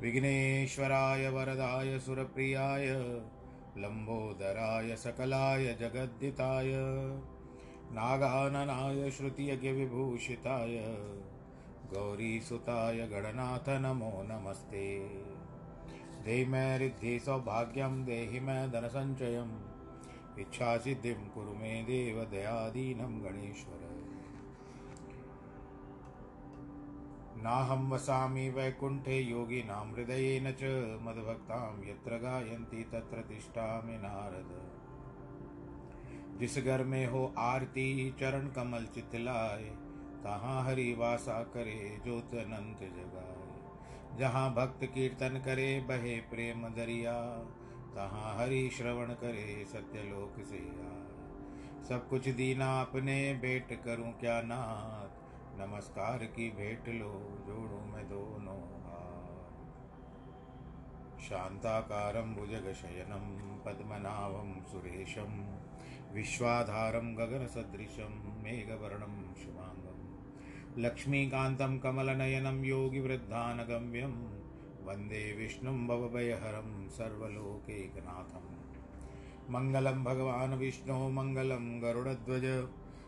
विघ्नेश्वराय वरदाय सुरप्रियाय लम्बोदराय सकलाय जगद्दिताय, नागाननाय श्रुतियज्ञविभूषिताय गौरीसुताय गणनाथ नमो नमस्ते। देहि मे रिद्धि सौभाग्यं, देहि मे धनसञ्चयम्, इच्छासिद्धिं कुरु मे देव दयादीनं गणेश्वर। नाहं वसामि वैकुण्ठे योगिनां हृदयेन च मद्भक्तां यत्र गायन्ति तत्र तिष्ठामि नारद। जिस घर में हो आरती, चरण कमल चितलाए, तहाँ हरि वासा करे ज्योत अनंत जगाए। जहाँ भक्त कीर्तन करे, बहे प्रेम दरिया, तहाँ हरि श्रवण करे, सत्यलोक से आए। सब कुछ दीना अपने भेंट करूँ क्या नाथ? नमस्कार की भेंट लो, जोड़ू मैं दोनों हाथ। शान्ताकारं भुजगशयनं, पद्मनाभं सुरेशं, विश्वाधारं गगनसदृशं, मेघवर्णं शुभाङ्गं। लक्ष्मीकान्तं कमलनयनं, योगिवृद्धानगम्यं, वंदे विष्णुं भवभयहरं, सर्वलोकैकनाथं। मङ्गलं भगवान् विष्णो, मङ्गलं गरुडध्वज।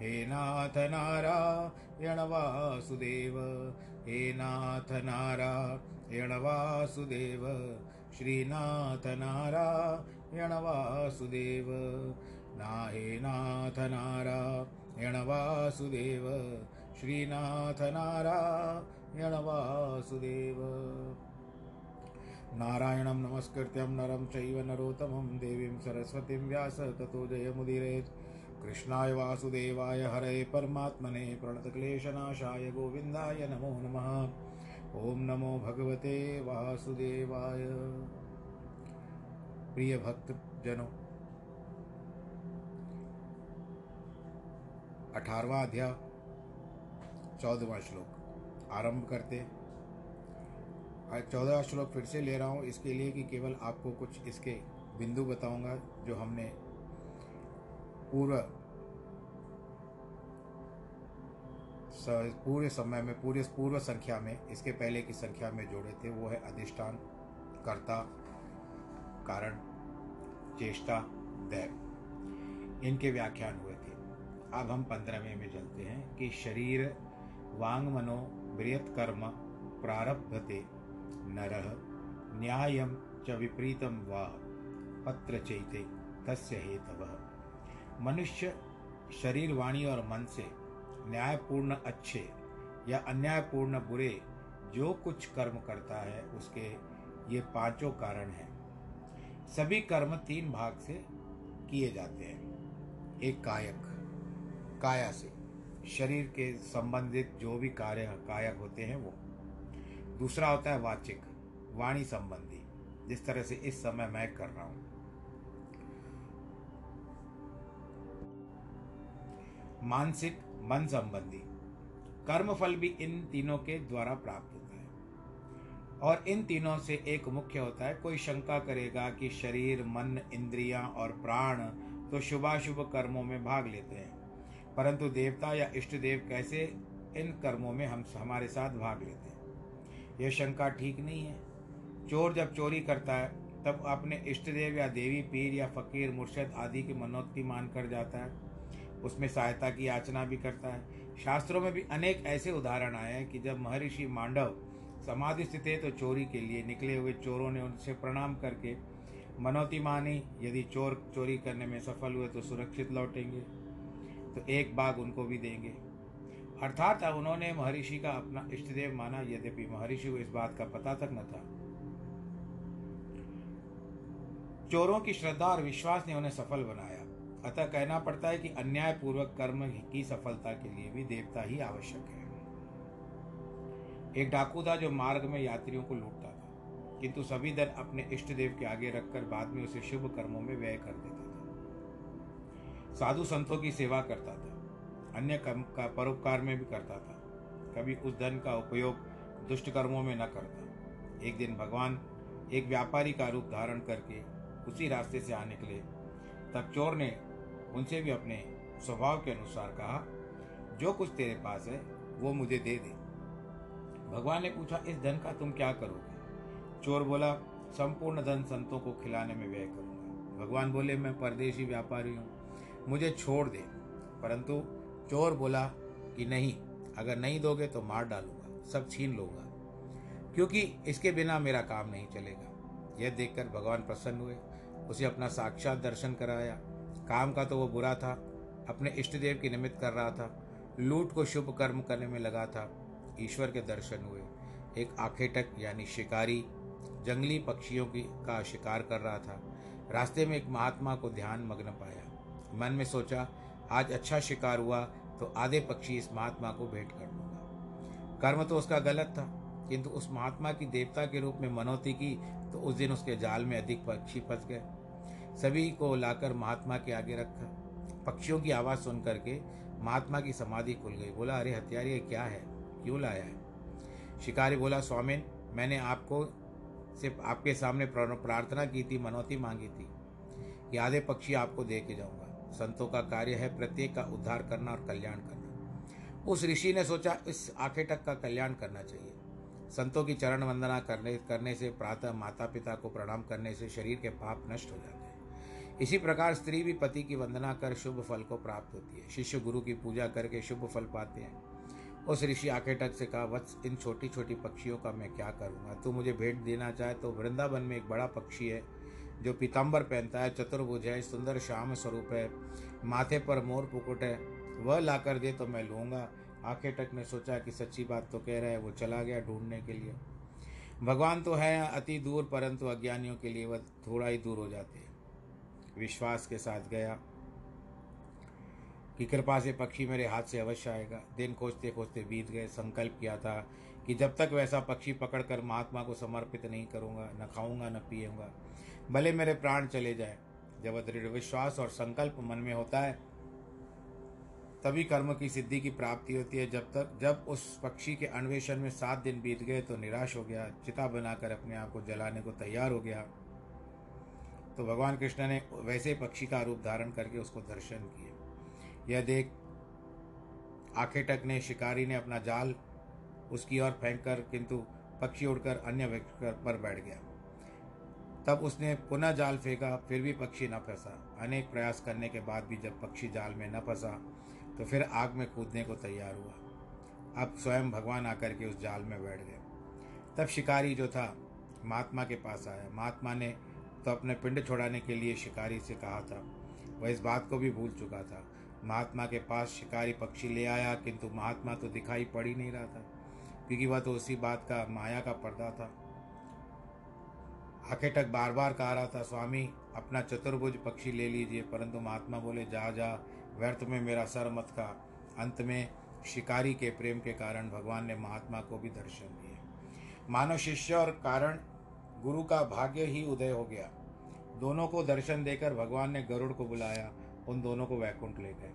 हे नाथ नारायण वासुदेव, हे नाथ नारायण वासुदेव, श्रीनाथ नारायण वासुदेव ना हे नाथ नारायण वासुदेव, श्रीनाथ नारायण वासुदेव। नारायणं नमस्कृत्यं नरं चैव नरोत्तमं देवीं सरस्वतीं व्यास ततो जयमुदीरयेत्। कृष्णाय वासुदेवाय हरे परमात्मने प्रणतक्लेशनाशाय गोविन्दाय नमो नमः। ॐ नमो भगवते वासुदेवाय। प्रिय भक्त जनों अठारवा अध्याय, चौदहवा श्लोक आरंभ करते चौदह श्लोक फिर से ले रहा हूँ, इसके लिए कि केवल आपको कुछ इसके बिंदु बताऊँगा जो हमने पूर्व पूरे समय में, पूरे पूर्व संख्या में, इसके पहले की संख्या में जोड़े थे, वो है अधिष्ठान, कर्ता, कारण, चेष्टा, दैव। इनके व्याख्यान हुए थे। अब हम पंद्रहवें में चलते हैं कि शरीर, वांग मनो बृहत कर्म, प्रारब्धते नरः न्यायं च विपरीतं वा पत्र चैते, तस्य हेतवः। मनुष्य शरीर, वाणी और मन से न्यायपूर्ण अच्छे या अन्यायपूर्ण बुरे जो कुछ कर्म करता है, उसके ये पाँचों कारण हैं। सभी कर्म तीन भाग से किए जाते हैं। एक कायक, काया से, शरीर के संबंधित जो भी कार्य, कायक होते हैं वो। दूसरा होता है वाचिक, वाणी संबंधी, जिस तरह से इस समय मैं कर रहा हूँ। मानसिक मन संबंधी कर्मफल भी इन तीनों के द्वारा प्राप्त होता है। और इन तीनों से एक मुख्य होता है, कोई शंका करेगा कि शरीर, मन, इंद्रियाँ और प्राण तो शुभाशुभ कर्मों में भाग लेते हैं। परंतु देवता या इष्ट देव कैसे इन कर्मों में हम हमारे साथ भाग लेते हैं? यह शंका ठीक नहीं है। चोर जब चोरी करता है, तब अपने इष्ट देव या देवी, पीर या फकीर, मुर्शद आदि की मनोक्ति मान कर जाता है। उसमें सहायता की याचना भी करता है। शास्त्रों में भी अनेक ऐसे उदाहरण आए हैं कि जब महर्षि मांडव समाधि स्थित थे तो चोरी के लिए निकले हुए चोरों ने उनसे प्रणाम करके, मनोती मानी, यदि चोर चोरी करने में सफल हुए तो सुरक्षित लौटेंगे। तो एक बाग उनको भी देंगे। अर्थात उन्होंने महर्षि का अपना इष्टदेव माना, यद्यपि महर्षि को इस बात का पता तक न था। चोरों की श्रद्धा और विश्वास ने उन्हें सफल बनाया। अतः कहना पड़ता है कि अन्याय पूर्वक कर्म की सफलता के लिए भी देवता ही आवश्यक है। एक डाकू था जो मार्ग में यात्रियों को लूटता था, किंतु सभी धन अपने इष्ट देव के आगे रखकर बाद में उसे शुभ कर्मों में व्यय कर देता था। साधु संतों की सेवा करता था, अन्य कर्म का परोपकार में भी करता था। कभी उस धन का उपयोग दुष्ट कर्मों में न करता। एक दिन भगवान एक व्यापारी का रूप धारण करके उसी रास्ते से आ निकले तब चोर ने उनसे भी अपने स्वभाव के अनुसार कहा, जो कुछ तेरे पास है, वो मुझे दे दे। भगवान ने पूछा, इस धन का तुम क्या करोगे? चोर बोला, संपूर्ण धन संतों को खिलाने में व्यय करूँगा। भगवान बोले, मैं परदेशी व्यापारी हूँ, मुझे छोड़ दे। परंतु चोर बोला कि नहीं, अगर नहीं दोगे तो मार डालूँगा, सब छीन लूँगा, क्योंकि इसके बिना मेरा काम नहीं चलेगा। यह देखकर भगवान प्रसन्न हुए, उसे अपना साक्षात दर्शन कराया। काम का तो वो बुरा था, अपने इष्ट देव की निमित्त कर रहा था, लूट को शुभ कर्म करने में लगा था, ईश्वर के दर्शन हुए। एक आखेटक यानी शिकारी, जंगली पक्षियों की का शिकार कर रहा था। रास्ते में एक महात्मा को ध्यान मग्न पाया। मन में सोचा, आज अच्छा शिकार हुआ तो आधे पक्षी इस महात्मा को भेंट कर दूँगा कर्म तो उसका गलत था, किंतु उस महात्मा की देवता के रूप में मनोती की तो उस दिन उसके जाल में अधिक पक्षी फंस गए। सभी को लाकर महात्मा के आगे रखा। पक्षियों की आवाज़ सुन करके महात्मा की समाधि खुल गई। बोला, अरे हथियार, ये क्या है? क्यों लाया है? शिकारी बोला, स्वामिन, मैंने आपको सिर्फ़ आपके सामने प्रार्थना की थी, मनौती मांगी थी। कि आधे पक्षी आपको दे के जाऊँगा। संतों का कार्य है प्रत्येक का उद्धार करना और कल्याण करना। उस ऋषि ने सोचा, इस आखे तक का कल्याण करना चाहिए। संतों की चरण वंदना करने करने से प्रातः माता पिता को प्रणाम करने से शरीर के पाप नष्ट हो जाते हैं। इसी प्रकार स्त्री भी पति की वंदना कर शुभ फल को प्राप्त होती है। शिष्य गुरु की पूजा करके शुभ फल पाते हैं। उस ऋषि आकेटक से कहा, वत्स, इन छोटी छोटी पक्षियों का मैं क्या करूँगा? तू मुझे भेंट देना चाहे तो वृंदावन में एक बड़ा पक्षी है, जो पीताम्बर पहनता है, चतुर्भुज है, सुंदर श्याम स्वरूप है, माथे पर मोर पुकुट है। वह ला कर दे तो मैं लूँगा। आखेटक ने सोचा कि सच्ची बात तो कह रहा है, वो चला गया ढूँढने के लिए। भगवान तो है अति दूर, परंतु अज्ञानियों के लिए वह थोड़ा ही दूर हो जाते हैं। विश्वास के साथ गया कि कृपा से पक्षी मेरे हाथ से अवश्य आएगा। दिन खोजते खोजते बीत गए। संकल्प किया था कि जब तक वैसा पक्षी पकड़कर महात्मा को समर्पित नहीं करूँगा, न खाऊँगा, न पियूँगा भले मेरे प्राण चले जाए। जब दृढ़ विश्वास और संकल्प मन में होता है, तभी कर्म की सिद्धि की प्राप्ति होती है। जब तक, जब उस पक्षी के अन्वेषण में सात दिन बीत गए तो निराश हो गया। चिता बनाकर अपने आप को जलाने को तैयार हो गया। तो भगवान कृष्ण ने वैसे पक्षी का रूप धारण करके उसको दर्शन किए। यह देख आखेटक ने, शिकारी ने अपना जाल उसकी ओर फेंक कर किंतु पक्षी उड़कर अन्य व्यक्ति पर बैठ गया। तब उसने पुनः जाल फेंका, फिर भी पक्षी न फंसा। अनेक प्रयास करने के बाद भी जब पक्षी जाल में न फंसा तो फिर आग में कूदने को तैयार हुआ। अब स्वयं भगवान आकर के उस जाल में बैठ गए। तब शिकारी जो था, महात्मा के पास आया। महात्मा ने तो अपने पिंड छोड़ाने के लिए शिकारी से कहा था। वह इस बात को भी भूल चुका था। महात्मा के पास शिकारी पक्षी ले आया, किंतु महात्मा तो दिखाई पड़ ही नहीं रहा था, क्योंकि वह तो उसी बात का, माया का पर्दा था। आखेटक बार बार कह रहा था, स्वामी, अपना चतुर्भुज पक्षी ले लीजिए। परंतु महात्मा बोले, जा जा, व्यर्थ में मेरा सर मत का अंत में शिकारी के प्रेम के कारण भगवान ने महात्मा को भी दर्शन दिए। मानव शिष्य और कारण गुरु का भाग्य ही उदय हो गया। दोनों को दर्शन देकर भगवान ने गरुड़ को बुलाया, उन दोनों को वैकुंठ ले गए।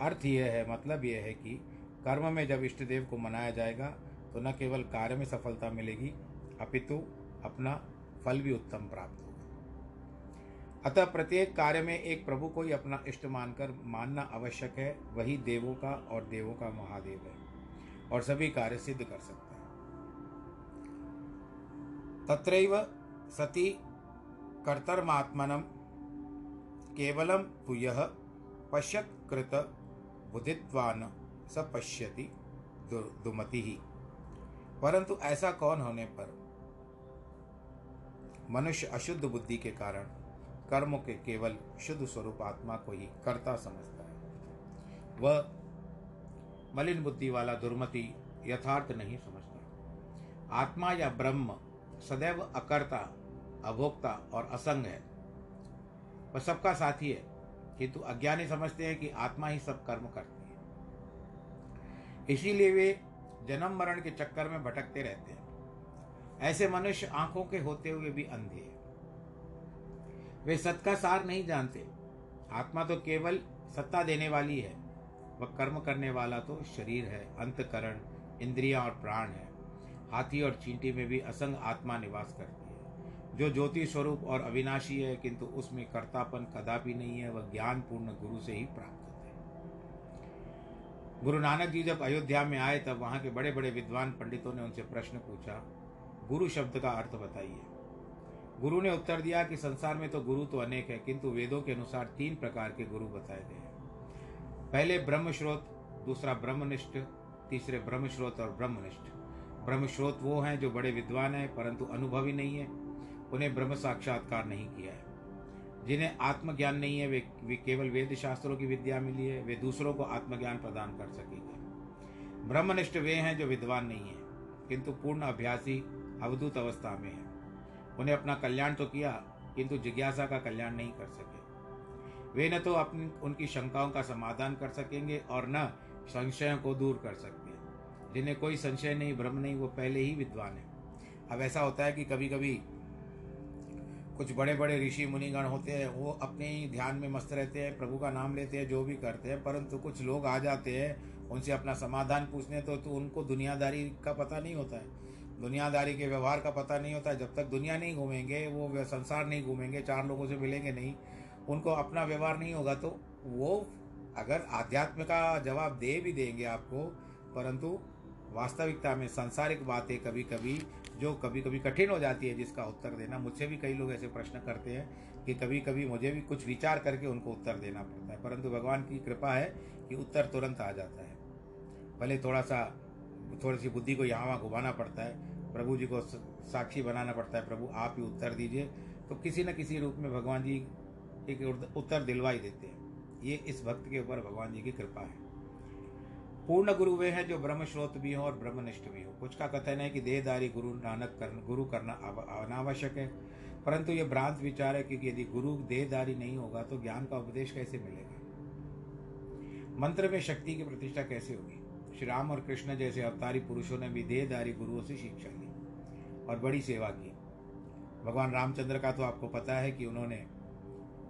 अर्थ यह है मतलब यह है कि कर्म में जब इष्ट देव को मनाया जाएगा तो न केवल कार्य में सफलता मिलेगी, अपितु अपना फल भी उत्तम प्राप्त होगा। अतः प्रत्येक कार्य में एक प्रभु को ही अपना इष्ट मानकर मानना आवश्यक है, वही देवों का और देवों का महादेव है, और सभी कार्य सिद्ध कर सकते तत्रैव सती कर्तर्मात्मनम केवलम तु यह पश्यत कृत बुद्धित्वान स पश्यति दुमति। ही परंतु ऐसा कौन होने पर? मनुष्य अशुद्ध बुद्धि के कारण कर्मों के केवल शुद्ध स्वरूप आत्मा को ही कर्ता समझता है। वह मलिन बुद्धि वाला दुर्मति यथार्थ नहीं समझता। आत्मा या ब्रह्म सदैव अकर्ता, अभोक्ता और असंग है। वह सबका साथी है, किंतु अज्ञानी समझते हैं कि आत्मा ही सब कर्म करती है। इसीलिए वे जन्म मरण के चक्कर में भटकते रहते हैं। ऐसे मनुष्य आँखों के होते हुए भी अंधे हैं। वे सत का सार नहीं जानते। आत्मा तो केवल सत्ता देने वाली है। वह कर्म करने वाला तो शरीर है, अंतकरण, इंद्रियाँ और प्राण है। हाथी और चींटी में भी असंग आत्मा निवास करती है। जो ज्योति स्वरूप और अविनाशी है, किंतु उसमें कर्तापन कदापि नहीं है, वह ज्ञान पूर्ण गुरु से ही प्राप्त होता है। गुरु नानक जी जब अयोध्या में आए, तब वहाँ के बड़े बड़े विद्वान पंडितों ने उनसे प्रश्न पूछा, गुरु शब्द का अर्थ बताइए। गुरु ने उत्तर दिया कि संसार में तो गुरु तो अनेक है, किंतु वेदों के अनुसार तीन प्रकार के गुरु बताए गए हैं। पहले ब्रह्मश्रोत, दूसरा ब्रह्मनिष्ठ, तीसरे ब्रह्मश्रोत और ब्रह्मनिष्ठ। ब्रह्मश्रोत वो हैं जो बड़े विद्वान हैं, परंतु अनुभवी नहीं है। उन्हें ब्रह्म साक्षात्कार नहीं किया है। जिन्हें आत्मज्ञान नहीं है, वे वे केवल वेद शास्त्रों की विद्या मिली है, वे दूसरों को आत्मज्ञान प्रदान कर सकेंगे। ब्रह्मनिष्ठ वे हैं जो विद्वान नहीं है, किंतु पूर्ण अभ्यासी अवधूत अवस्था में है। उन्हें अपना कल्याण तो किया, किंतु जिज्ञासा का कल्याण नहीं कर सके। वे न तो अपनी, उनकी शंकाओं का समाधान कर सकेंगे और न संशयों को दूर कर सकते जिन्हें कोई संशय नहीं भ्रम नहीं वो पहले ही विद्वान है। अब ऐसा होता है कि कभी कभी कुछ बड़े बड़े ऋषि मुनिगण होते हैं वो अपने ही ध्यान में मस्त रहते हैं प्रभु का नाम लेते हैं जो भी करते हैं परंतु कुछ लोग आ जाते हैं उनसे अपना समाधान पूछने तो, तो उनको दुनियादारी का पता नहीं होता है। दुनियादारी के व्यवहार का पता नहीं होता है। जब तक दुनिया नहीं घूमेंगे वो संसार नहीं घूमेंगे चार लोगों से मिलेंगे नहीं उनको अपना व्यवहार नहीं होगा तो वो अगर आध्यात्म का जवाब दे भी देंगे आपको परंतु वास्तविकता में सांसारिक बातें कभी कभी जो कभी कभी कठिन हो जाती है, जिसका उत्तर देना, मुझसे भी कई लोग ऐसे प्रश्न करते हैं कि कभी कभी मुझे भी कुछ विचार करके उनको उत्तर देना पड़ता है। परंतु भगवान की कृपा है कि उत्तर तुरंत आ जाता है। भले थोड़ा सा थोड़ी सी बुद्धि को यहाँ वहाँ घुमाना पड़ता है, प्रभु जी को साक्षी बनाना पड़ता है, प्रभु आप ही उत्तर दीजिए तो किसी न किसी रूप में भगवान जी एक उत्तर दिलवा ही देते हैं। ये इस भक्त के ऊपर भगवान जी की कृपा है। पूर्ण गुरु वे हैं जो ब्रह्म स्रोत भी हो और ब्रह्मनिष्ठ भी हो। कुछ का कथन है कि देहदारी गुरु नानक कर गुरु करना अनावश्यक है। परंतु ये भ्रांत विचार है क्योंकि यदि गुरु देहदारी नहीं होगा तो ज्ञान का उपदेश कैसे मिलेगा? मंत्र में शक्ति की प्रतिष्ठा कैसे होगी? श्री राम और कृष्ण जैसे अवतारी पुरुषों ने भी देहदारी गुरुओं से शिक्षा ली और बड़ी सेवा की। भगवान रामचंद्र का तो आपको पता है कि उन्होंने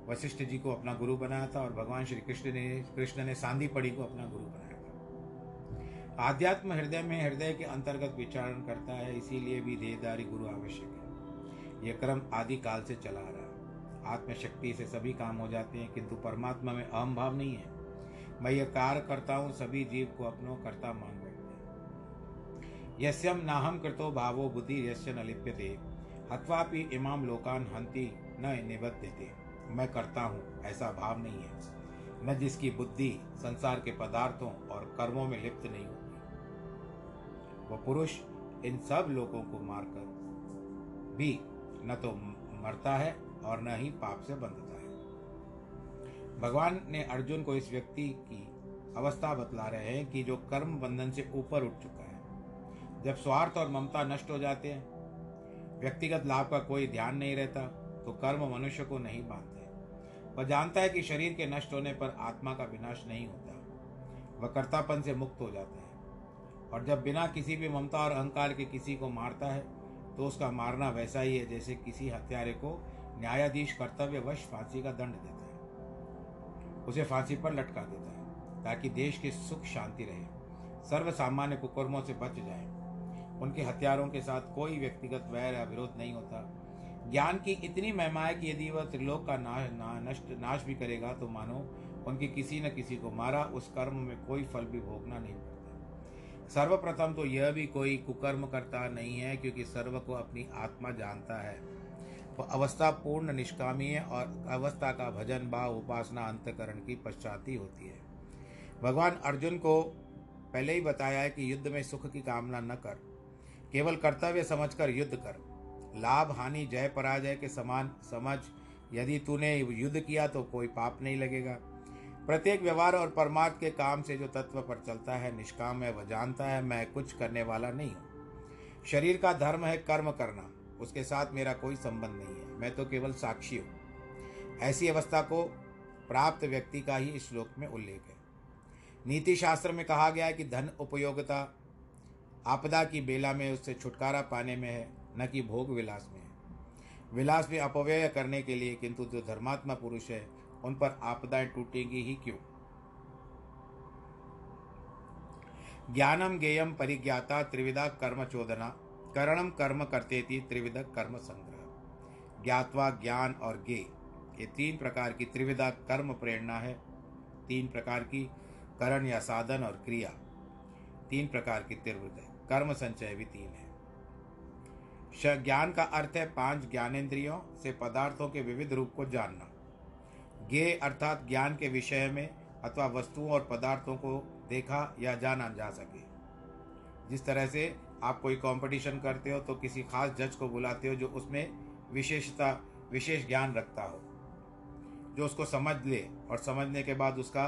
वशिष्ठ जी को अपना गुरु बनाया था और भगवान श्री कृष्ण ने कृष्ण ने सांदी पड़ी को अपना गुरु बनाया। आध्यात्म हृदय में हृदय के अंतर्गत विचारण करता है, इसीलिए भी देहदारी गुरु आवश्यक है। यह क्रम आदि काल से चला आ रहा है। आत्मशक्ति से सभी काम हो जाते हैं, किंतु परमात्मा में अहम भाव नहीं है। मैं यह कार्य करता हूँ, सभी जीव को अपनो कर्ता मान बैठते हैं। यस्यम नाहम कृतो भावो बुद्धि यश्य न लिप्यते। हत्वापि इमाम लोकान हंति न निबद्धते मैं करता हूँ, ऐसा भाव नहीं है। न जिसकी बुद्धि संसार के पदार्थों और कर्मों में लिप्त नहीं होती। वह पुरुष इन सब लोगों को मारकर भी न तो मरता है और न ही पाप से बंधता है। भगवान ने अर्जुन को इस व्यक्ति की अवस्था बतला रहे हैं कि जो कर्म बंधन से ऊपर उठ चुका है, जब स्वार्थ और ममता नष्ट हो जाते हैं, व्यक्तिगत लाभ का कोई ध्यान नहीं रहता तो कर्म मनुष्य को नहीं बांधते। वह जानता है कि शरीर के नष्ट होने पर आत्मा का विनाश नहीं होता, वह कर्तापन से मुक्त हो जाता है। और जब बिना किसी भी ममता और अहंकार के किसी को मारता है तो उसका मारना वैसा ही है जैसे किसी हत्यारे को न्यायाधीश कर्तव्यवश फांसी का दंड देता है। उसे फांसी पर लटका देता है ताकि देश की सुख शांति रहे। सर्व सामान्य कुकर्मों से बच जाए। उनके हथियारों के साथ कोई व्यक्तिगत वैर या विरोध नहीं होता। ज्ञान की इतनी महिमा है कि यदि वह त्रिलोक का नाश ना, नष्ट नाश भी करेगा तो मानो उनकी किसी न किसी को मारा उस कर्म में कोई फल भी भोगना नहीं पड़ता। सर्वप्रथम तो यह भी कोई कुकर्म करता नहीं है, क्योंकि सर्व को अपनी आत्मा जानता है। वह अवस्था पूर्ण निष्कामी है और अवस्था का भजन, भाव, उपासना, अंतकरण की पश्चाती होती है। भगवान अर्जुन को पहले ही बताया है कि युद्ध में सुख की कामना न कर, केवल कर्तव्य समझकर युद्ध कर। लाभ, हानि, जय, पराजय के समान समझ, यदि तूने युद्ध किया तो कोई पाप नहीं लगेगा। प्रत्येक व्यवहार और परमार्थ के काम से जो तत्व पर चलता है, निष्काम है, वह जानता है, मैं कुछ करने वाला नहीं हूँ। शरीर का धर्म है कर्म करना, उसके साथ मेरा कोई संबंध नहीं है, मैं तो केवल साक्षी हूँ। ऐसी अवस्था को प्राप्त व्यक्ति का ही इस श्लोक में उल्लेख है। नीति शास्त्र में कहा गया है कि धन उपयोगिता, आपदा की बेला में उससे छुटकारा पाने में है, न कि भोग विलास में है। विलास में अपव्यय करने के लिए, किंतु जो धर्मात्मा पुरुष है उन पर आपदाएँ टूटेंगी ही क्यों? ज्ञानम गेयम परिज्ञाता त्रिविधा कर्म चोदना, करणम कर्म करते थी त्रिविध कर्म संग्रह। ज्ञातवा ज्ञान और गे ये तीन प्रकार की त्रिविधा कर्म प्रेरणा है। तीन प्रकार की करण या साधन और क्रिया। तीन प्रकार की त्रिविध कर्म संचय भी तीन है। ज्ञान का अर्थ है पाँच ज्ञानेन्द्रियों से पदार्थों के विविध रूप को जानना। गे अर्थात ज्ञान के विषय में अथवा वस्तुओं और पदार्थों को देखा या जाना जा सके। जिस तरह से आप कोई कंपटीशन करते हो तो किसी खास जज को बुलाते हो, जो उसमें विशेषता, विशेष ज्ञान रखता हो। जो उसको समझ ले और समझने के बाद उसका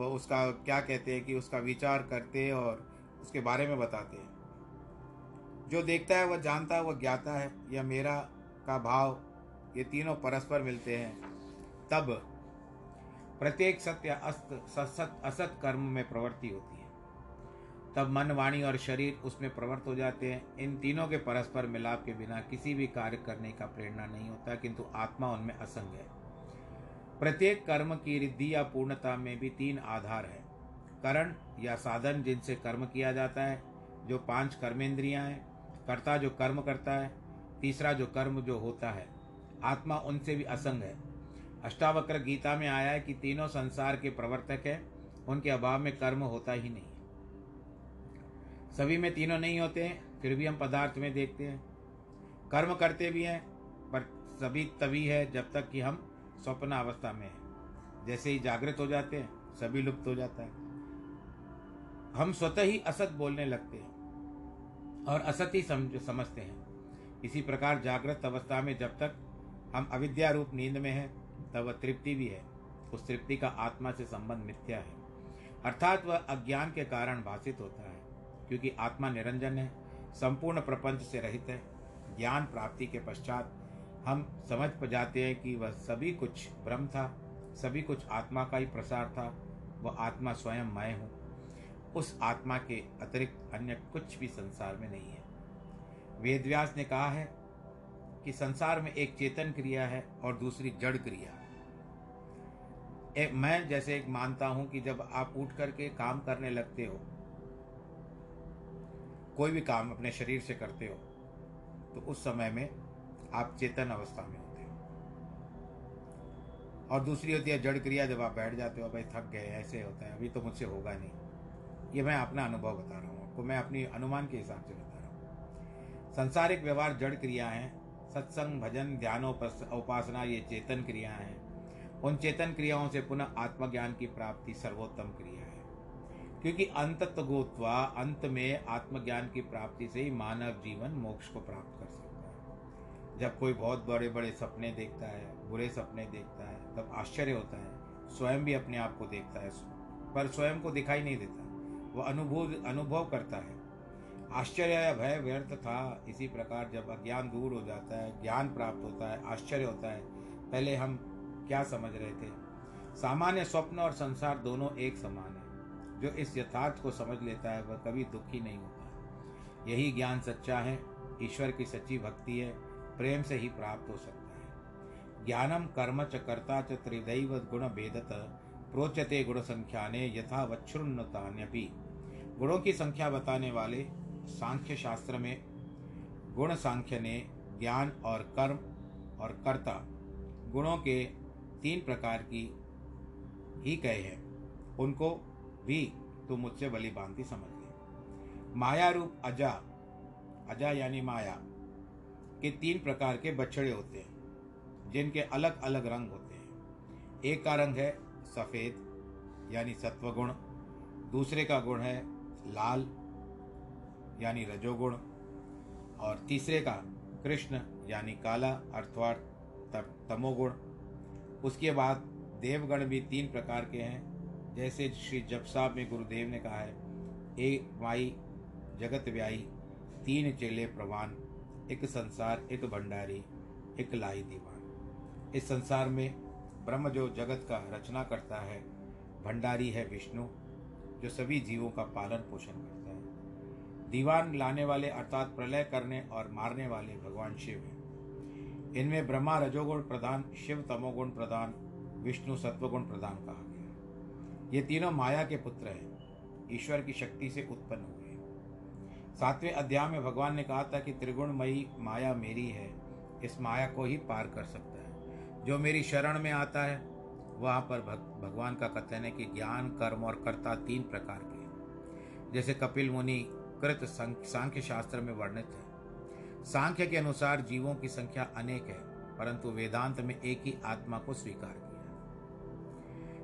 उसका क्या कहते हैं कि उसका विचार करते और उसके बारे में बताते हैं। जो देखता है, वह जानता है, वह ज्ञाता है, या मेरा का भाव, ये तीनों परस्पर मिलते हैं, तब प्रत्येक सत्य अस्त सत असत कर्म में प्रवृत्ति होती है। तब मन, वाणी और शरीर उसमें प्रवृत्त हो जाते हैं। इन तीनों के परस्पर मिलाप के बिना किसी भी कार्य करने का प्रेरणा नहीं होता, किंतु आत्मा उनमें असंग है। प्रत्येक कर्म की रिद्धि या पूर्णता में भी तीन आधार है। करण या साधन जिनसे कर्म किया जाता है, जो पाँच कर्मेंद्रियाँ हैं, कर्ता जो कर्म करता है, तीसरा जो कर्म जो होता है। आत्मा उनसे भी असंग है। अष्टावक्र गीता में आया है कि तीनों संसार के प्रवर्तक हैं। उनके अभाव में कर्म होता ही नहीं। सभी में तीनों नहीं होते हैं, फिर भी हम पदार्थ में देखते हैं। कर्म करते भी हैं, पर सभी तभी है जब तक कि हम स्वप्न अवस्था में हैं। जैसे ही जागृत हो जाते हैं, सभी लुप्त हो जाता है। हम स्वतः ही असत बोलने लगते हैं और असत ही समझ समझते हैं। इसी प्रकार जागृत अवस्था में जब तक हम अविद्या रूप नींद में हैं तब वह तृप्ति भी है। उस तृप्ति का आत्मा से संबंध मिथ्या है। अर्थात वह अज्ञान के कारण भाषित होता है, क्योंकि आत्मा निरंजन है, संपूर्ण प्रपंच से रहित है। ज्ञान प्राप्ति के पश्चात हम समझ जाते हैं कि वह सभी कुछ भ्रम था, सभी कुछ आत्मा का ही प्रसार था, वह आत्मा स्वयं मैं हूँ। उस आत्मा के अतिरिक्त अन्य कुछ भी संसार में नहीं है। वेदव्यास ने कहा है कि संसार में एक चेतन क्रिया है और दूसरी जड़ क्रिया एक मैं जैसे एक मानता हूँ कि जब आप उठ करके काम करने लगते हो, कोई भी काम अपने शरीर से करते हो तो उस समय में आप चेतन अवस्था में होते हो। और दूसरी होती है जड़ क्रिया, जब आप बैठ जाते हो, भाई थक गए, ऐसे होता है, अभी तो मुझसे होगा नहीं। ये मैं अपना अनुभव बता रहा हूँ आपको, मैं अपनी अनुमान के हिसाब से बता रहा हूँ। संसारिक व्यवहार जड़ क्रिया है सत्संग, भजन, ध्यान उपासना ये चेतन क्रिया हैं। उन चेतन क्रियाओं से पुनः आत्मज्ञान की प्राप्ति सर्वोत्तम क्रिया है। क्योंकि अंत गोत्वा अंत में आत्मज्ञान की प्राप्ति से ही मानव जीवन मोक्ष को प्राप्त कर सकता है। जब कोई बहुत बड़े बड़े सपने देखता है, बुरे सपने देखता है, तब आश्चर्य होता है, स्वयं भी अपने आप को देखता है। पर स्वयं को दिखाई नहीं देता। वह अनुभव अनुभव करता है। आश्चर्य या भय, व्यर्थ था। इसी प्रकार जब अज्ञान दूर हो जाता है, ज्ञान प्राप्त होता है, आश्चर्य होता है, पहले हम क्या समझ रहे थे? सामान्य स्वप्न और संसार दोनों एक समान है। जो इस यथार्थ को समझ लेता है, वह कभी दुखी नहीं होता। यही ज्ञान सच्चा है, ईश्वर की सच्ची भक्ति है, प्रेम से ही प्राप्त हो सकता है। ज्ञानम कर्म च कर्ता च त्रिदैव गुण भेदत प्रोचते गुण संख्या ने यथा वच्छृन्नतान्यपि गुणों की संख्या बताने वाले सांख्य शास्त्र में गुण सांख्य ने ज्ञान और कर्म और कर्ता गुणों के तीन प्रकार की ही कहे हैं। उनको भी तुम मुझसे बलि बांधती समझ ले। माया रूप अजा अजा यानी माया, के तीन प्रकार के बछड़े होते हैं, जिनके अलग अलग रंग होते हैं। एक का रंग है सफ़ेद, यानी सत्वगुण। दूसरे का गुण है लाल यानी रजोगुण, और तीसरे का कृष्ण यानी काला अर्थात तमोगुण। उसके बाद देवगण भी तीन प्रकार के हैं। जैसे श्री जप साहब में गुरुदेव ने कहा है एक माई जगत व्याई, तीन चेले प्रवान, एक संसार, एक भंडारी, एक लाई दीवान। इस संसार में ब्रह्म जो जगत का रचना करता है, भंडारी है विष्णु, जो सभी जीवों का पालन पोषण करता है। दीवान लाने वाले अर्थात प्रलय करने और मारने वाले भगवान शिव हैं। इनमें ब्रह्मा रजोगुण प्रधान शिव तमोगुण प्रधान विष्णु सत्वगुण प्रधान कहा गया ये तीनों माया के पुत्र हैं ईश्वर की शक्ति से उत्पन्न हुए सातवें अध्याय में भगवान ने कहा था कि त्रिगुणमयी माया मेरी है इस माया को ही पार कर सकता है। जो मेरी शरण में आता है वहाँ पर भग, भगवान का कथन है कि ज्ञान कर्म और कर्ता तीन प्रकार के जैसे कपिल मुनि कृत सांख्य शास्त्र में वर्णित है। सांख्य के अनुसार जीवों की संख्या अनेक है, परंतु वेदांत में एक ही आत्मा को स्वीकार किया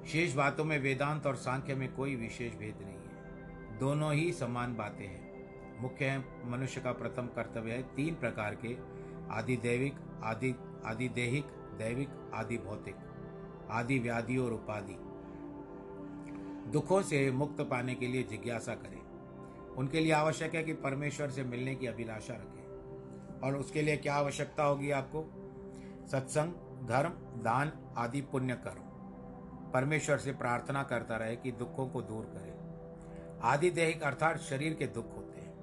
शेष बातों में वेदांत और सांख्य में कोई विशेष भेद नहीं है। दोनों ही समान बातें हैं। मुख्य है, मनुष्य का प्रथम कर्तव्य है तीन प्रकार के आदि दैविक आदि आदि देहिक दैविक आदि भौतिक आदि व्याधि और उपाधि। दुखों से मुक्त पाने के लिए जिज्ञासा करें। उनके लिए आवश्यक है कि परमेश्वर से मिलने की अभिलाषा रखें। और उसके लिए क्या आवश्यकता होगी आपको? सत्संग, धर्म, दान आदि पुण्य कर्म। परमेश्वर से प्रार्थना करता रहे कि दुखों को दूर करे। आदि देहिक अर्थात शरीर के दुख होते हैं।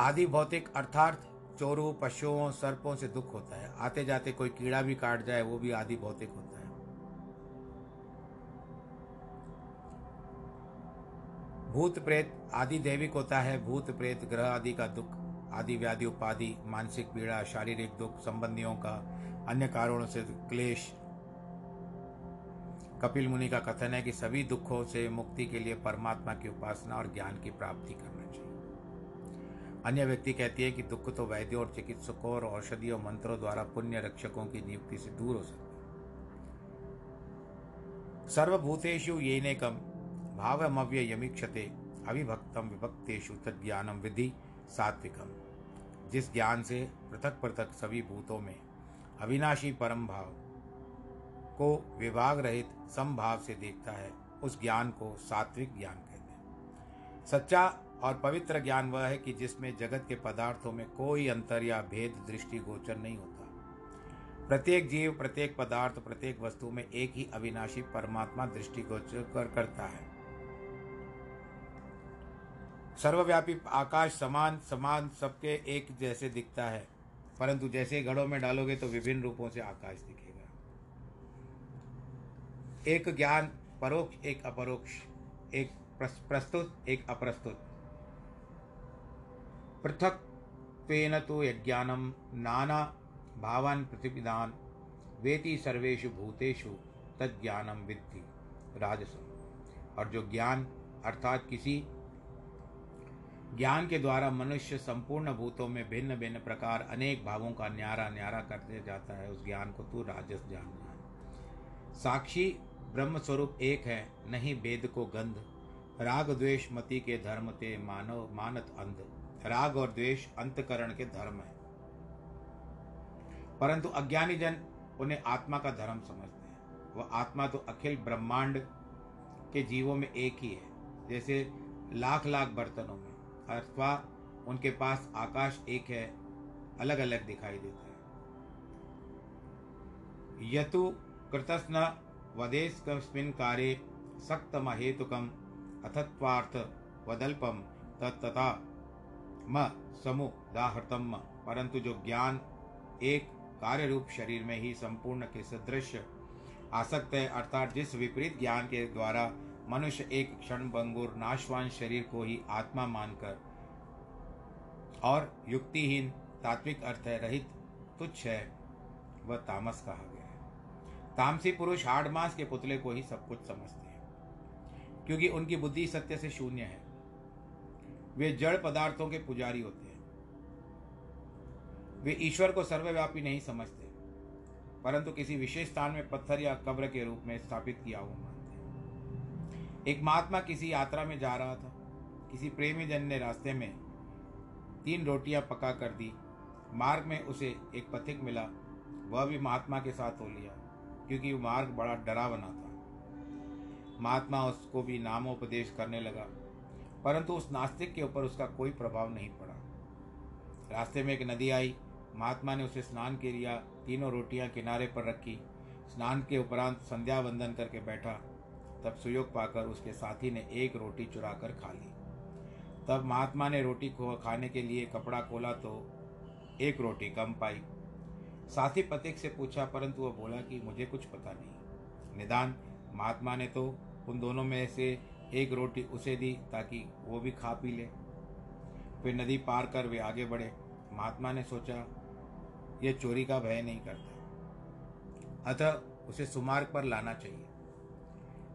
आदि भौतिक अर्थात चोरों, पशुओं, सर्पों से दुख होता है। आते जाते कोई कीड़ा भी काट जाए, वो भी आदि भौतिक होता है। भूत प्रेत आदि दैविक होता है। भूत प्रेत, ग्रह आदि का दुख, आदि व्याधि, उपाधि, मानसिक पीड़ा, शारीरिक दुख, संबंधियों का, अन्य कारणों से क्लेश। कपिल मुनि का कथन है कि सभी दुखों से मुक्ति के लिए परमात्मा की उपासना और ज्ञान की प्राप्ति करना चाहिए। अन्य व्यक्ति कहती है कि दुख तो वैद्यों और चिकित्सकों और औषधियों, मंत्रों द्वारा पुण्य रक्षकों की नियुक्ति से दूर हो सकता सर्वभूतेषु ये नेकम भावमव्य यमीक्षते अविभक्तम विभक्तेषु तज्ञानम विधि सात्विकम। जिस ज्ञान से पृथक पृथक सभी भूतों में अविनाशी परम भाव को विभाग रहित समभाव से देखता है, उस ज्ञान को सात्विक ज्ञान कहते हैं। सच्चा और पवित्र ज्ञान वह है कि जिसमें जगत के पदार्थों में कोई अंतर या भेद दृष्टि गोचर नहीं होता। प्रत्येक जीव, प्रत्येक पदार्थ, प्रत्येक वस्तु में एक ही अविनाशी परमात्मा दृष्टि गोचर करता है। सर्वव्यापी आकाश समान समान, सबके एक जैसे दिखता है। परंतु जैसे घड़ों में डालोगे तो विभिन्न रूपों से आकाश दिखेगा। एक ज्ञान परोक्ष, एक अपरोक्ष, एक प्रस्तुत, एक अप्रस्तुत। पृथक तेन तो यज्ञानम नाना भावान प्रतिपिदान, वेति सर्वेषु भूतेषु तज्ञानम विद्धि राजसम और जो ज्ञान अर्थात किसी ज्ञान के द्वारा मनुष्य संपूर्ण भूतों में भिन्न भिन्न प्रकार अनेक भावों का न्यारा न्यारा करते जाता है, उस ज्ञान को तू राजस जानना है। साक्षी ब्रह्म स्वरूप एक है, नहीं वेद को गंध। राग द्वेष मति के धर्म ते मानव मानत अंध। राग और द्वेष अंतकरण के धर्म है। परंतु अज्ञानी जन उन्हें आत्मा का धर्म समझते हैं। वह आत्मा तो अखिल ब्रह्मांड के जीवों में एक ही है, जैसे लाख लाख बर्तनों में। अथवा उनके पास आकाश एक है अलग अलग दिखाई देता है। यतु कृतस्न वदेश कस्मिन कार्य सक्त महेतुकम अथत्वार्थ वदल्पम तत्तथा। म समुदाहृतम परंतु जो ज्ञान एक कार्य रूप शरीर में ही संपूर्ण के सदृश आसक्त है, अर्थात जिस विपरीत ज्ञान के द्वारा मनुष्य एक क्षण भंगुर नाशवान शरीर को ही आत्मा मानकर और युक्तिहीन तात्विक अर्थ है, रहित तुच्छ है, वह तामस कहा गया है। तामसी पुरुष हाड़ मास के पुतले को ही सब कुछ समझते हैं, क्योंकि उनकी बुद्धि सत्य से शून्य है। वे जड़ पदार्थों के पुजारी होते हैं। वे ईश्वर को सर्वव्यापी नहीं समझते, परंतु किसी विशेष स्थान में पत्थर या कब्र के रूप में स्थापित किया हुआ एक महात्मा किसी यात्रा में जा रहा था। किसी प्रेमी जन ने रास्ते में तीन रोटियाँ पका कर दी। मार्ग में उसे एक पथिक मिला। वह भी महात्मा के साथ हो लिया, क्योंकि मार्ग बड़ा डरावना था। महात्मा उसको भी नामोपदेश करने लगा, परंतु उस नास्तिक के ऊपर उसका कोई प्रभाव नहीं पड़ा। रास्ते में एक नदी आई। महात्मा ने उसे स्नान के लिया तीनों रोटियाँ किनारे पर रखी। स्नान के उपरांत संध्या वंदन करके बैठा। तब सुयोग पाकर उसके साथी ने एक रोटी चुरा कर खा ली। तब महात्मा ने रोटी को खाने के लिए कपड़ा खोला तो एक रोटी कम पाई। साथी पथिक से पूछा, परंतु वह बोला कि मुझे कुछ पता नहीं। निदान, महात्मा ने तो उन दोनों में से एक रोटी उसे दी ताकि वो भी खा पी ले। फिर नदी पार कर वे आगे बढ़े। महात्मा ने सोचा, यह चोरी का भय नहीं करता। अतः उसे सुमार्ग पर लाना चाहिए।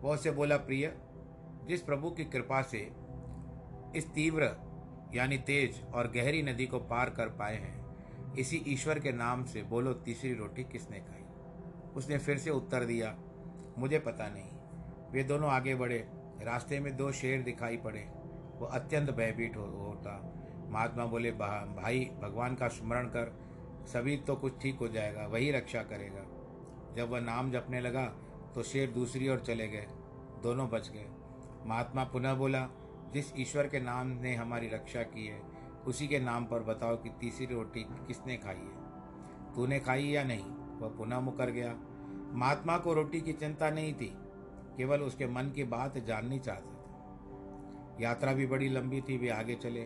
वह उसे बोला प्रिय जिस प्रभु की कृपा से इस तीव्र यानी तेज और गहरी नदी को पार कर पाए हैं इसी ईश्वर के नाम से बोलो तीसरी रोटी किसने खाई? उसने फिर से उत्तर दिया मुझे पता नहीं। वे दोनों आगे बढ़े। रास्ते में दो शेर दिखाई पड़े। वो अत्यंत भयभीत हो, होता। महात्मा बोले भाई भगवान का स्मरण कर। सभी तो कुछ ठीक हो जाएगा वही रक्षा करेगा। जब वह नाम जपने लगा तो शेर दूसरी ओर चले गए। दोनों बच गए। महात्मा पुनः बोला, जिस ईश्वर के नाम ने हमारी रक्षा की है, उसी के नाम पर बताओ कि तीसरी रोटी किसने खाई है। तूने खाई या नहीं? वह पुनः मुकर गया। महात्मा को रोटी की चिंता नहीं थी, केवल उसके मन की बात जाननी चाहते थे। यात्रा भी बड़ी लंबी थी, वे आगे चले।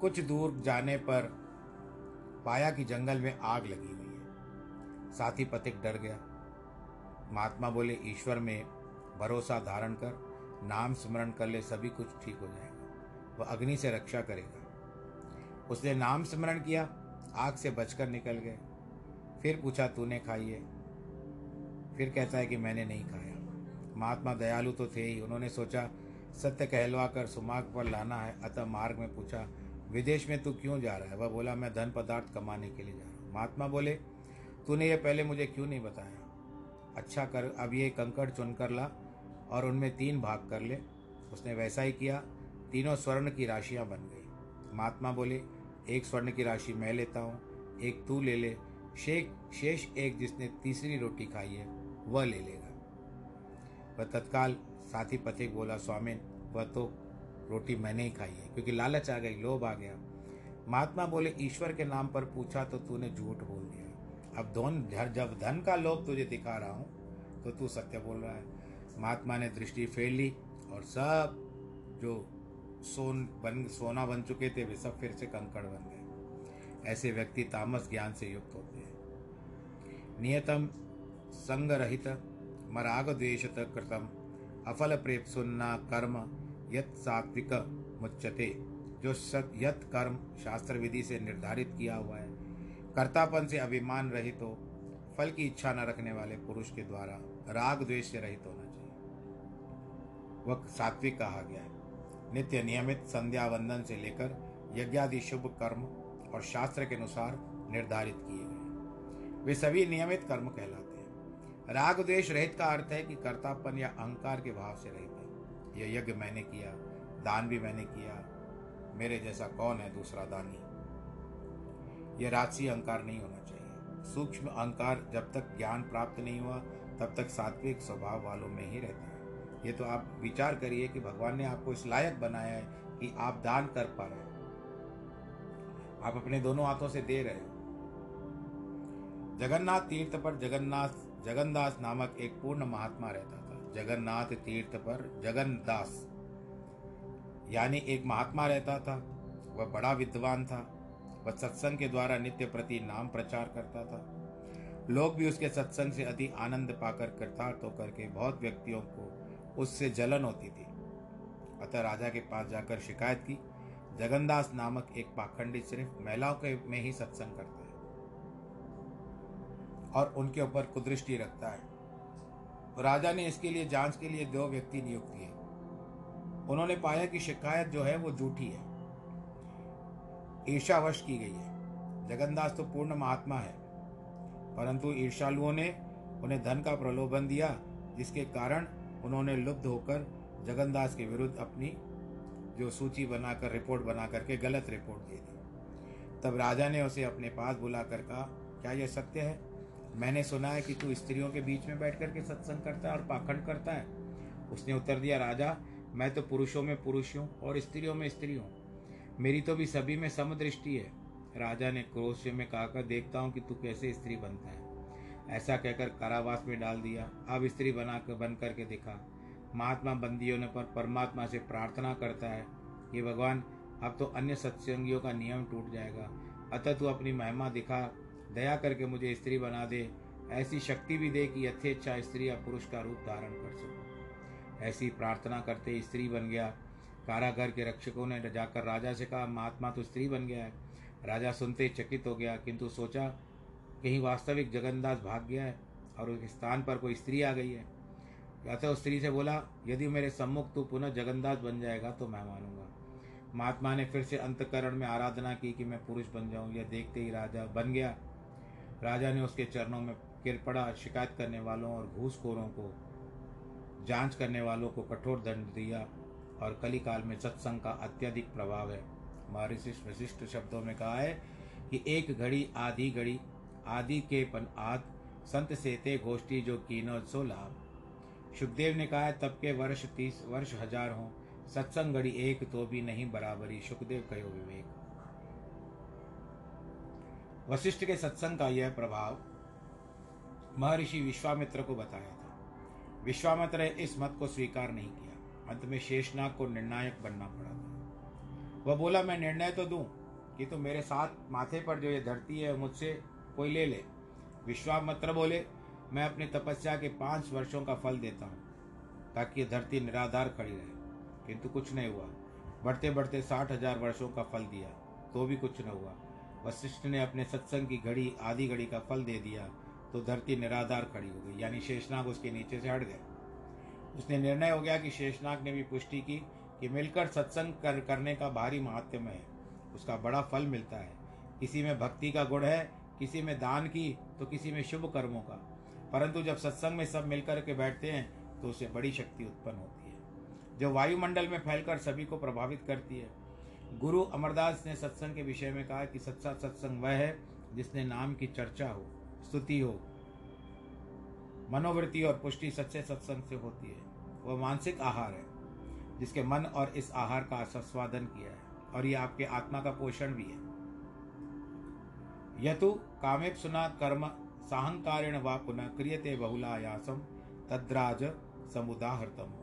कुछ दूर जाने पर पाया कि जंगल में आग लगी हुई है। साथी पथिक डर गया। महात्मा बोले, ईश्वर में भरोसा धारण कर, नाम स्मरण कर ले, सभी कुछ ठीक हो जाएगा। वह अग्नि से रक्षा करेगा। उसने नाम स्मरण किया, आग से बचकर निकल गए। फिर पूछा, तूने खाई है? फिर कहता है कि, मैंने नहीं खाया। महात्मा दयालु तो थे ही। उन्होंने सोचा, सत्य कहलवा कर सुमाग पर लाना है। अतः मार्ग में पूछा, विदेश में तू क्यों जा रहा है? वह बोला, मैं धन पदार्थ कमाने के लिए जा रहा हूँ। महात्मा बोले, तूने ये पहले मुझे क्यों नहीं बताया? अच्छा कर, अब ये कंकड़ चुनकर ला और उनमें तीन भाग कर ले। उसने वैसा ही किया, तीनों स्वर्ण की राशियाँ बन गई। महात्मा बोले, एक स्वर्ण की राशि मैं लेता हूँ, एक तू ले ले, शेख, शेष एक जिसने तीसरी रोटी खाई है, वह ले लेगा। वह तत्काल साथी पथिक बोला स्वामिन वह तो रोटी मैंने ही खाई है, क्योंकि लालच आ गई, लोभ आ गया। महात्मा बोले, ईश्वर के नाम पर पूछा तो तूने झूठ बोल दिया। अब धोन जब धन का लोभ तुझे दिखा रहा हूँ तो तू सत्य बोल रहा है। महात्मा ने दृष्टि फेर ली और सब जो सोन बन, सोना बन चुके थे, वे सब फिर से कंकड़ बन गए। ऐसे व्यक्ति तामस ज्ञान से युक्त होते हैं। नियतम संग रहित मराग द्वेषत कृतम, अफल प्रेप सुन्ना कर्म यत सात्विक मुच्यते, जो सत, यत कर्म शास्त्र विधि से निर्धारित किया हुआ है। कर्तापन से अभिमान रहित हो, फल की इच्छा न रखने वाले पुरुष के द्वारा राग द्वेष से रहित होना चाहिए। वह सात्विक कहा गया है। नित्य नियमित संध्या वंदन से लेकर यज्ञादि शुभ कर्म और शास्त्र के अनुसार निर्धारित किए गए वे सभी नियमित कर्म कहलाते हैं। राग द्वेष रहित का अर्थ है कि कर्तापन या अहंकार के भाव से रहित है। यह यज्ञ मैंने किया, दान भी मैंने किया, मेरे जैसा कौन है दूसरा दानी? यह राजसी अहंकार नहीं होना चाहिए। सूक्ष्म अहंकार जब तक ज्ञान प्राप्त नहीं हुआ, तब तक सात्विक स्वभाव वालों में ही रहता है। ये तो आप विचार करिए कि भगवान ने आपको इस लायक बनाया है कि आप दान कर पा रहे आप अपने दोनों हाथों से दे रहे हो। जगन्नाथ तीर्थ पर जगन्नाथ, जगन्दास नामक एक पूर्ण महात्मा रहता था। जगन्नाथ तीर्थ पर जगन्दास यानी एक महात्मा रहता था। वह बड़ा विद्वान था। वह सत्संग के द्वारा नित्य प्रति नाम प्रचार करता था। लोग भी उसके सत्संग से अति आनंद पाकर कृतार्थ होकर के बहुत व्यक्तियों को उससे जलन होती थी। अतः राजा के पास जाकर शिकायत की, जगन्दास नामक एक पाखंडी सिर्फ़ महिलाओं के में ही सत्संग करता है और उनके ऊपर कुदृष्टि रखता है। तो राजा ने इसके लिए जाँच के लिए दो व्यक्ति नियुक्त किए। उन्होंने पाया कि शिकायत जो है वो झूठी है। ईर्षावश की गई है। जगन्दास तो पूर्ण महात्मा है। परंतु ईर्षालुओं ने उन्हें धन का प्रलोभन दिया, जिसके कारण उन्होंने लुब्ध होकर जगन्दास के विरुद्ध अपनी जो सूची बनाकर, रिपोर्ट बना करके गलत रिपोर्ट दे दी। तब राजा ने उसे अपने पास बुलाकर कहा, क्या यह सत्य है? मैंने सुना है कि तू स्त्रियों के बीच में बैठ करके सत्संग करता है और पाखंड करता है। उसने उत्तर दिया, राजा, मैं तो पुरुषों में पुरुष हूँ और स्त्रियों में स्त्री हूँ। मेरी तो भी सभी में समदृष्टि है। राजा ने क्रोध में कहकर देखता हूँ कि तू कैसे स्त्री बनता है। ऐसा कहकर कारावास में डाल दिया। अब स्त्री बना कर बन करके दिखा। महात्मा बंदी होने पर परमात्मा से प्रार्थना करता है। कि भगवान, अब तो अन्य सत्संगियों का नियम टूट जाएगा। अतः तू अपनी महिमा दिखा। दया करके मुझे स्त्री बना दे। ऐसी शक्ति भी दे कि यथेच्छा स्त्री या पुरुष का रूप धारण कर सकूँ। ऐसी प्रार्थना करते स्त्री बन गया। कारागार के रक्षकों ने जाकर राजा से कहा, महात्मा तो स्त्री बन गया है। राजा सुनते ही चकित हो गया, किंतु सोचा कहीं वास्तविक जगन्दास भाग गया है और उसके स्थान पर कोई स्त्री आ गई है। अतः उस स्त्री से बोला, यदि मेरे सम्मुख तू पुनः जगन्दास बन जाएगा तो मैं मानूँगा महात्मा ने फिर से अंतकरण में आराधना की कि मैं पुरुष बन जाऊँ। यह देखते ही राजा बन गया। राजा ने उसके चरणों में गिर पड़ा शिकायत करने वालों और घूसखोरों को, जाँच करने वालों को कठोर दंड दिया। और कली काल में सत्संग का अत्यधिक प्रभाव है। महर्षि विशिष्ट शब्दों में कहा है कि एक घड़ी, आधी घड़ी, आदि के पन आद, संत सेते गोष्ठी जो कीनो सो लाभ। सुखदेव ने कहा है, तब के वर्ष तीस, वर्ष हज़ार हों। सत्संग घड़ी एक तो भी नहीं बराबरी, सुखदेव कहो विवेक। वशिष्ठ के सत्संग का यह प्रभाव महर्षि विश्वामित्र को बताया था। विश्वामित्र ने इस मत को स्वीकार नहीं किया। अंत में शेषनाग को निर्णायक बनना पड़ा था। वह बोला, मैं निर्णय तो दूँ कि तो मेरे साथ माथे पर जो ये धरती है मुझसे कोई ले ले। विश्वामित्र बोले, मैं अपनी तपस्या के पाँच वर्षों का फल देता हूँ, ताकि ये धरती निराधार खड़ी रहे। किंतु कुछ नहीं हुआ। बढ़ते बढ़ते साठ हज़ार वर्षों का फल दिया तो भी कुछ न हुआ। वशिष्ठ ने अपने सत्संग की घड़ी, आधी घड़ी का फल दे दिया तो धरती निराधार खड़ी हो गई, यानी शेषनाग उसके नीचे से हट गए उसने निर्णय हो गया कि शेषनाग ने भी पुष्टि की कि मिलकर सत्संग कर, करने का भारी महात्म है। उसका बड़ा फल मिलता है। किसी में भक्ति का गुण है, किसी में दान की तो किसी में शुभ कर्मों का। परंतु जब सत्संग में सब मिलकर के बैठते हैं तो उसे बड़ी शक्ति उत्पन्न होती है। जो वायुमंडल में फैलकर सभी को प्रभावित करती है। गुरु अमरदास ने सत्संग के विषय में कहा कि सच्चा सत्संग वह है जिसने नाम की चर्चा हो, स्तुति हो मनोवृत्ति और पुष्टि सच्चे सत्संग से होती है। वह मानसिक आहार है, जिसके मन और इस आहार का सस्वादन किया है, और यह आपके आत्मा का पोषण भी है। यतु कामेप सुना कर्म साहंकारेण व पुनः क्रियते बहुलायासम तद्राज समुदाहृतम।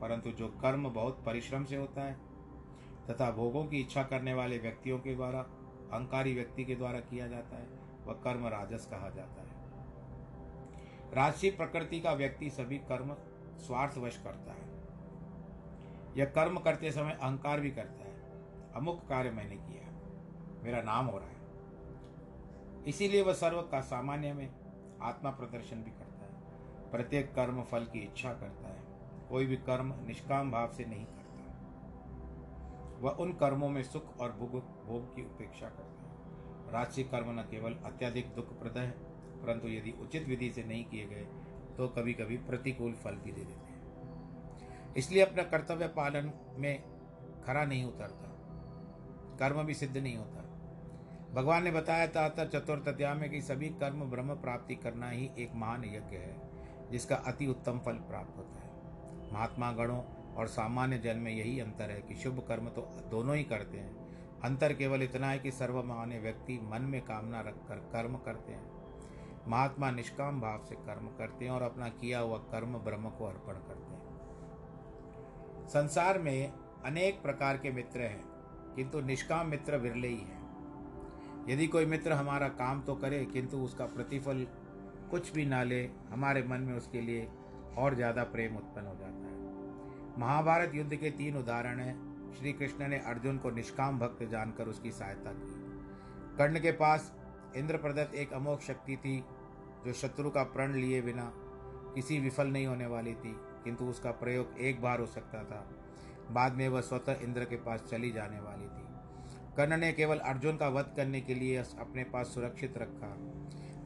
परंतु जो कर्म बहुत परिश्रम से होता है, तथा भोगों की इच्छा करने वाले व्यक्तियों के द्वारा, अहंकारी व्यक्ति के द्वारा किया जाता है, वह कर्म राजस कहा जाता है। राजसी प्रकृति का व्यक्ति सभी कर्म स्वार्थवश करता है। यह कर्म करते समय अहंकार भी करता है। अमुक कार्य मैंने किया। मेरा नाम हो रहा है। इसीलिए वह सर्व का सामान्य में आत्मा प्रदर्शन भी करता है। प्रत्येक कर्म फल की इच्छा करता है। कोई भी कर्म निष्काम भाव से नहीं करता। वह उन कर्मों में सुख और भोग भोग की उपेक्षा करता है। राजसी कर्म न केवल अत्यधिक दुख दुखप्रद है परंतु यदि उचित विधि से नहीं किए गए तो कभी कभी प्रतिकूल फल भी दे देते हैं। इसलिए अपना कर्तव्य पालन में खरा नहीं उतरता। कर्म भी सिद्ध नहीं होता। भगवान ने बताया था, अतः चतुर्थ अध्याय में कि सभी कर्म ब्रह्म प्राप्ति करना ही एक महान यज्ञ है, जिसका अति उत्तम फल प्राप्त होता है। महात्मा गणों और सामान्य जन में यही अंतर है कि शुभ कर्म तो दोनों ही करते हैं। अंतर केवल इतना है कि सर्वमान्य व्यक्ति मन में कामना रखकर कर्म करते हैं। महात्मा निष्काम भाव से कर्म करते हैं और अपना किया हुआ कर्म ब्रह्म को अर्पण करते हैं। संसार में अनेक प्रकार के मित्र हैं, किंतु निष्काम मित्र विरले ही हैं। यदि कोई मित्र हमारा काम तो करे, किंतु उसका प्रतिफल कुछ भी ना ले, हमारे मन में उसके लिए और ज़्यादा प्रेम उत्पन्न हो जाता है। महाभारत युद्ध के तीन उदाहरण हैं। श्री कृष्ण ने अर्जुन को निष्काम भक्त जानकर उसकी सहायता की। कर्ण के पास इंद्र प्रदत्त एक अमोघ शक्ति थी, जो शत्रु का प्रण लिए बिना किसी विफल नहीं होने वाली थी, किंतु उसका प्रयोग एक बार हो सकता था। बाद में वह स्वतः इंद्र के पास चली जाने वाली थी। कर्ण ने केवल अर्जुन का वध करने के लिए अपने पास सुरक्षित रखा।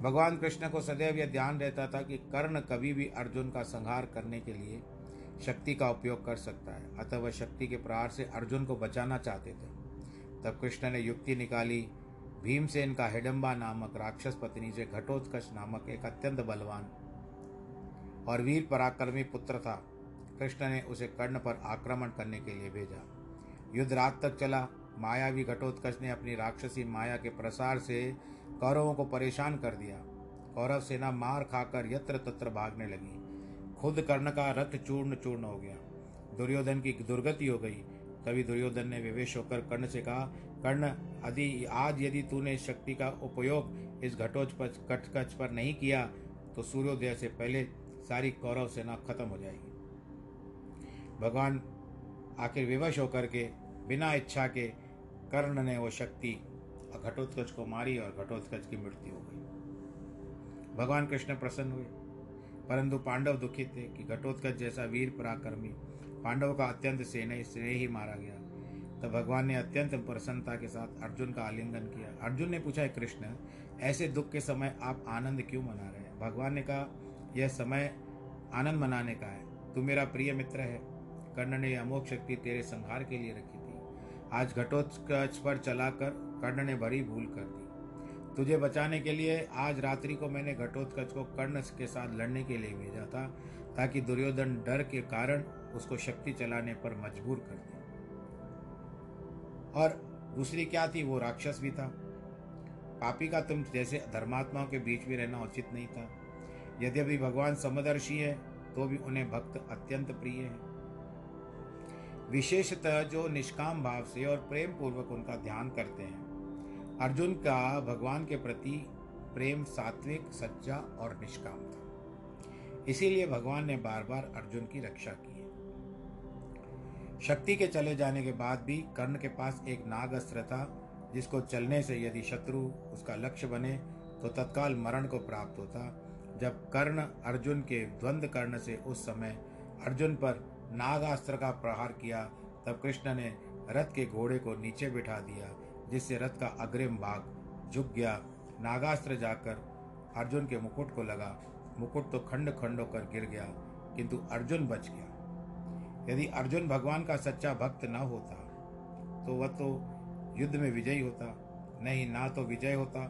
भगवान कृष्ण को सदैव यह ध्यान रहता था कि कर्ण कभी भी अर्जुन का संहार करने के लिए शक्ति का उपयोग कर सकता है। अतः वह शक्ति के प्रहार से अर्जुन को बचाना चाहते थे। तब कृष्ण ने युक्ति निकाली भीमसेन का हिडम्बा नामक राक्षस पत्नी से घटोत्कच नामक एक अत्यंत बलवान और वीर पराक्रमी पुत्र था। कृष्ण ने उसे कर्ण पर आक्रमण करने के लिए भेजा। युद्ध रात तक चला। मायावी घटोत्कच ने अपनी राक्षसी माया के प्रसार से कौरवों को परेशान कर दिया। कौरव सेना मार खाकर यत्र तत्र भागने लगी। खुद कर्ण का रथ चूर्ण चूर्ण हो गया। दुर्योधन की दुर्गति हो गई। तभी दुर्योधन ने विवेश होकर कर्ण से कहा कर्ण यदि आज यदि तूने शक्ति का उपयोग इस घटोच पर, कटकच पर नहीं किया तो सूर्योदय से पहले सारी कौरव सेना खत्म हो जाएगी। भगवान आखिर विवश होकर के, बिना इच्छा के, कर्ण ने वो शक्ति, घटोत्कच को मारी और घटोत्कच की मृत्यु हो गई। भगवान कृष्ण प्रसन्न हुए। परंतु पांडव दुखित थे कि घटोत्कच जैसा वीर पराक्रमी, पांडव का अत्यंत स्नेह स्नेह ही मारा गया। तब भगवान ने अत्यंत प्रसन्नता के साथ अर्जुन का आलिंगन किया। अर्जुन ने पूछा कृष्ण, ऐसे दुख के समय आप आनंद क्यों मना रहे हैं? भगवान ने कहा, यह समय आनंद मनाने का है। तू मेरा प्रिय मित्र है। कर्ण ने यह अमोक शक्ति तेरे संहार के लिए रखी थी। आज घटोत्कच पर चलाकर कर्ण ने बड़ी भूल कर दी। तुझे बचाने के लिए आज रात्रि को मैंने घटोत्कच को कर्ण के साथ लड़ने के लिए भेजा था, ताकि दुर्योधन डर के कारण उसको शक्ति चलाने पर मजबूर कर दे। और दूसरी क्या थी? वो राक्षस भी था। पापी का तुम जैसे धर्मात्माओं के बीच में रहना उचित नहीं था। यद्यपि भगवान समदर्शी है तो भी उन्हें भक्त अत्यंत प्रिय है। विशेषतः जो निष्काम भाव से और प्रेम पूर्वक उनका ध्यान करते हैं। अर्जुन का भगवान के प्रति प्रेम सात्विक, सच्चा और निष्काम था। इसीलिए भगवान ने बार बार अर्जुन की रक्षा की। शक्ति के चले जाने के बाद भी कर्ण के पास एक नाग अस्त्र था, जिसको चलने से यदि शत्रु उसका लक्ष्य बने तो तत्काल मरण को प्राप्त होता। जब कर्ण अर्जुन के द्वंद्व कर्ण से उस समय अर्जुन पर नागास्त्र का प्रहार किया, तब कृष्ण ने रथ के घोड़े को नीचे बिठा दिया, जिससे रथ का अग्रिम भाग झुक गया। नागास्त्र जाकर अर्जुन के मुकुट को लगा। मुकुट तो खंड खंड होकर गिर गया, किंतु अर्जुन बच गया। यदि अर्जुन भगवान का सच्चा भक्त न होता तो वह तो युद्ध में विजयी होता। नहीं, ना तो विजय होता,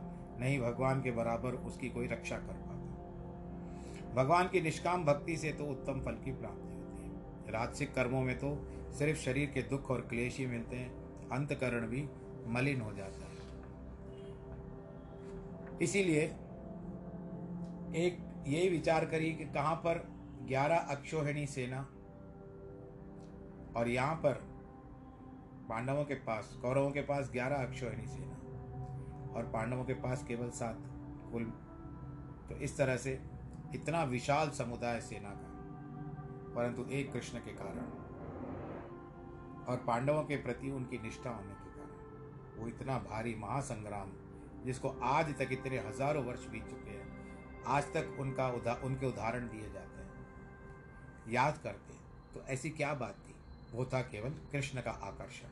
नहीं भगवान के बराबर उसकी कोई रक्षा कर पाता। भगवान की निष्काम भक्ति से तो उत्तम फल की प्राप्ति होती है। राजसिक कर्मों में तो सिर्फ़ शरीर के दुख और क्लेश ही मिलते हैं, अंतकरण भी मलिन हो जाता है। इसीलिए एक यही विचार करिए कि कहाँ पर ग्यारह अक्षोहिणी सेना और यहाँ पर पांडवों के पास कौरवों के पास ग्यारह अक्षोहिणी सेना और पांडवों के पास केवल सात कुल। तो इस तरह से इतना विशाल समुदाय सेना का परंतु एक कृष्ण के कारण। और पांडवों के प्रति उनकी निष्ठा होने के कारण वो इतना भारी महासंग्राम जिसको आज तक इतने हज़ारों वर्ष बीत चुके हैं आज तक उनका उदा, उनके उदाहरण दिए जाते हैं। याद करते हैं। तो ऐसी क्या बात वो था केवल कृष्ण का आकर्षण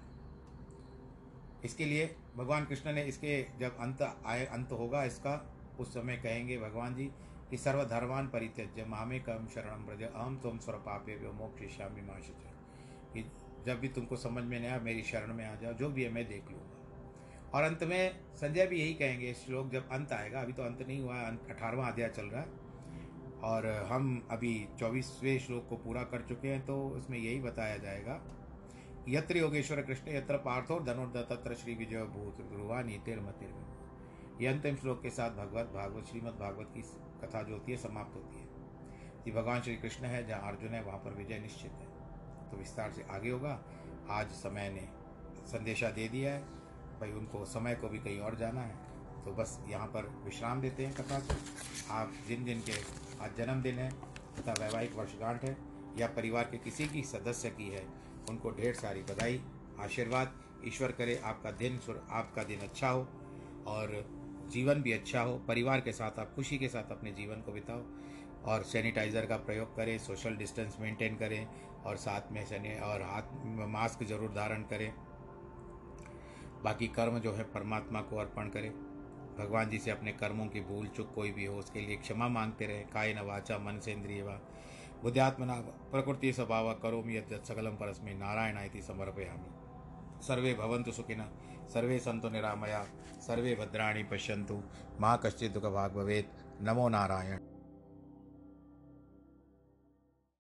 इसके लिए भगवान कृष्ण ने इसके जब अंत आए, अंत होगा इसका, उस समय कहेंगे भगवान जी कि सर्वधर्मान परित्यज्य, मामे कम शरणम ब्रज अहम तुम स्वर पापे मोक्षिष्यामी माश कि जब भी तुमको समझ में नहीं आया, मेरी शरण में आ जाओ, जो भी है मैं देख लूँगा। और अंत में संजय भी यही कहेंगे, श्लोक जब अंत आएगा, अभी तो अंत नहीं हुआ अठारहवा अध्याय चल रहा है और हम अभी चौबीसवें श्लोक को पूरा कर चुके हैं तो उसमें यही बताया जाएगा। यत्र योगेश्वर कृष्ण यत्र पार्थो धनुर्ध तत्र श्री विजय भूत ध्रुवा नीतिर मतिर ये अंतिम श्लोक के साथ भगवत भागवत, श्रीमद भागवत की कथा जो होती है, समाप्त होती है। ये भगवान श्री कृष्ण है, जहाँ अर्जुन है, वहाँ पर विजय निश्चित है। तो विस्तार से आगे होगा। आज समय ने संदेशा दे दिया है, भाई उनको समय को भी कहीं और जाना है। तो बस यहाँ पर विश्राम देते हैं कथा को। आप जिन जिन के आज जन्मदिन है, तथा वैवाहिक वर्षगांठ है, या परिवार के किसी की सदस्य की है, उनको ढेर सारी बधाई, आशीर्वाद, ईश्वर करे आपका दिन आपका दिन अच्छा हो, और जीवन भी अच्छा हो, परिवार के साथ आप खुशी के साथ अपने जीवन को बिताओ, और सैनिटाइज़र का प्रयोग करें, सोशल डिस्टेंस मेंटेन करें, और साथ में सैनि, और हाथ, मास्क ज़रूर धारण करें, बाकी कर्म जो है परमात्मा को अर्पण करें। भगवान जी से अपने कर्मों की भूल चुक कोई भी हो, उसके लिए क्षमा मांगते रहे। काय न वाचा, मन से इंद्रिय वा बुद्ध्यात्मना, प्रकृति स्वभाव करोमि यद सकलम परस्मै नारायण इति समर्पयामि। सर्वे भवन्तु सुखिनः, सर्वे सन्तु निरामया, सर्वे भद्राणि पश्यन्तु। मा कश्चित् दुःखभाग् भवेत्। नमो नारायण।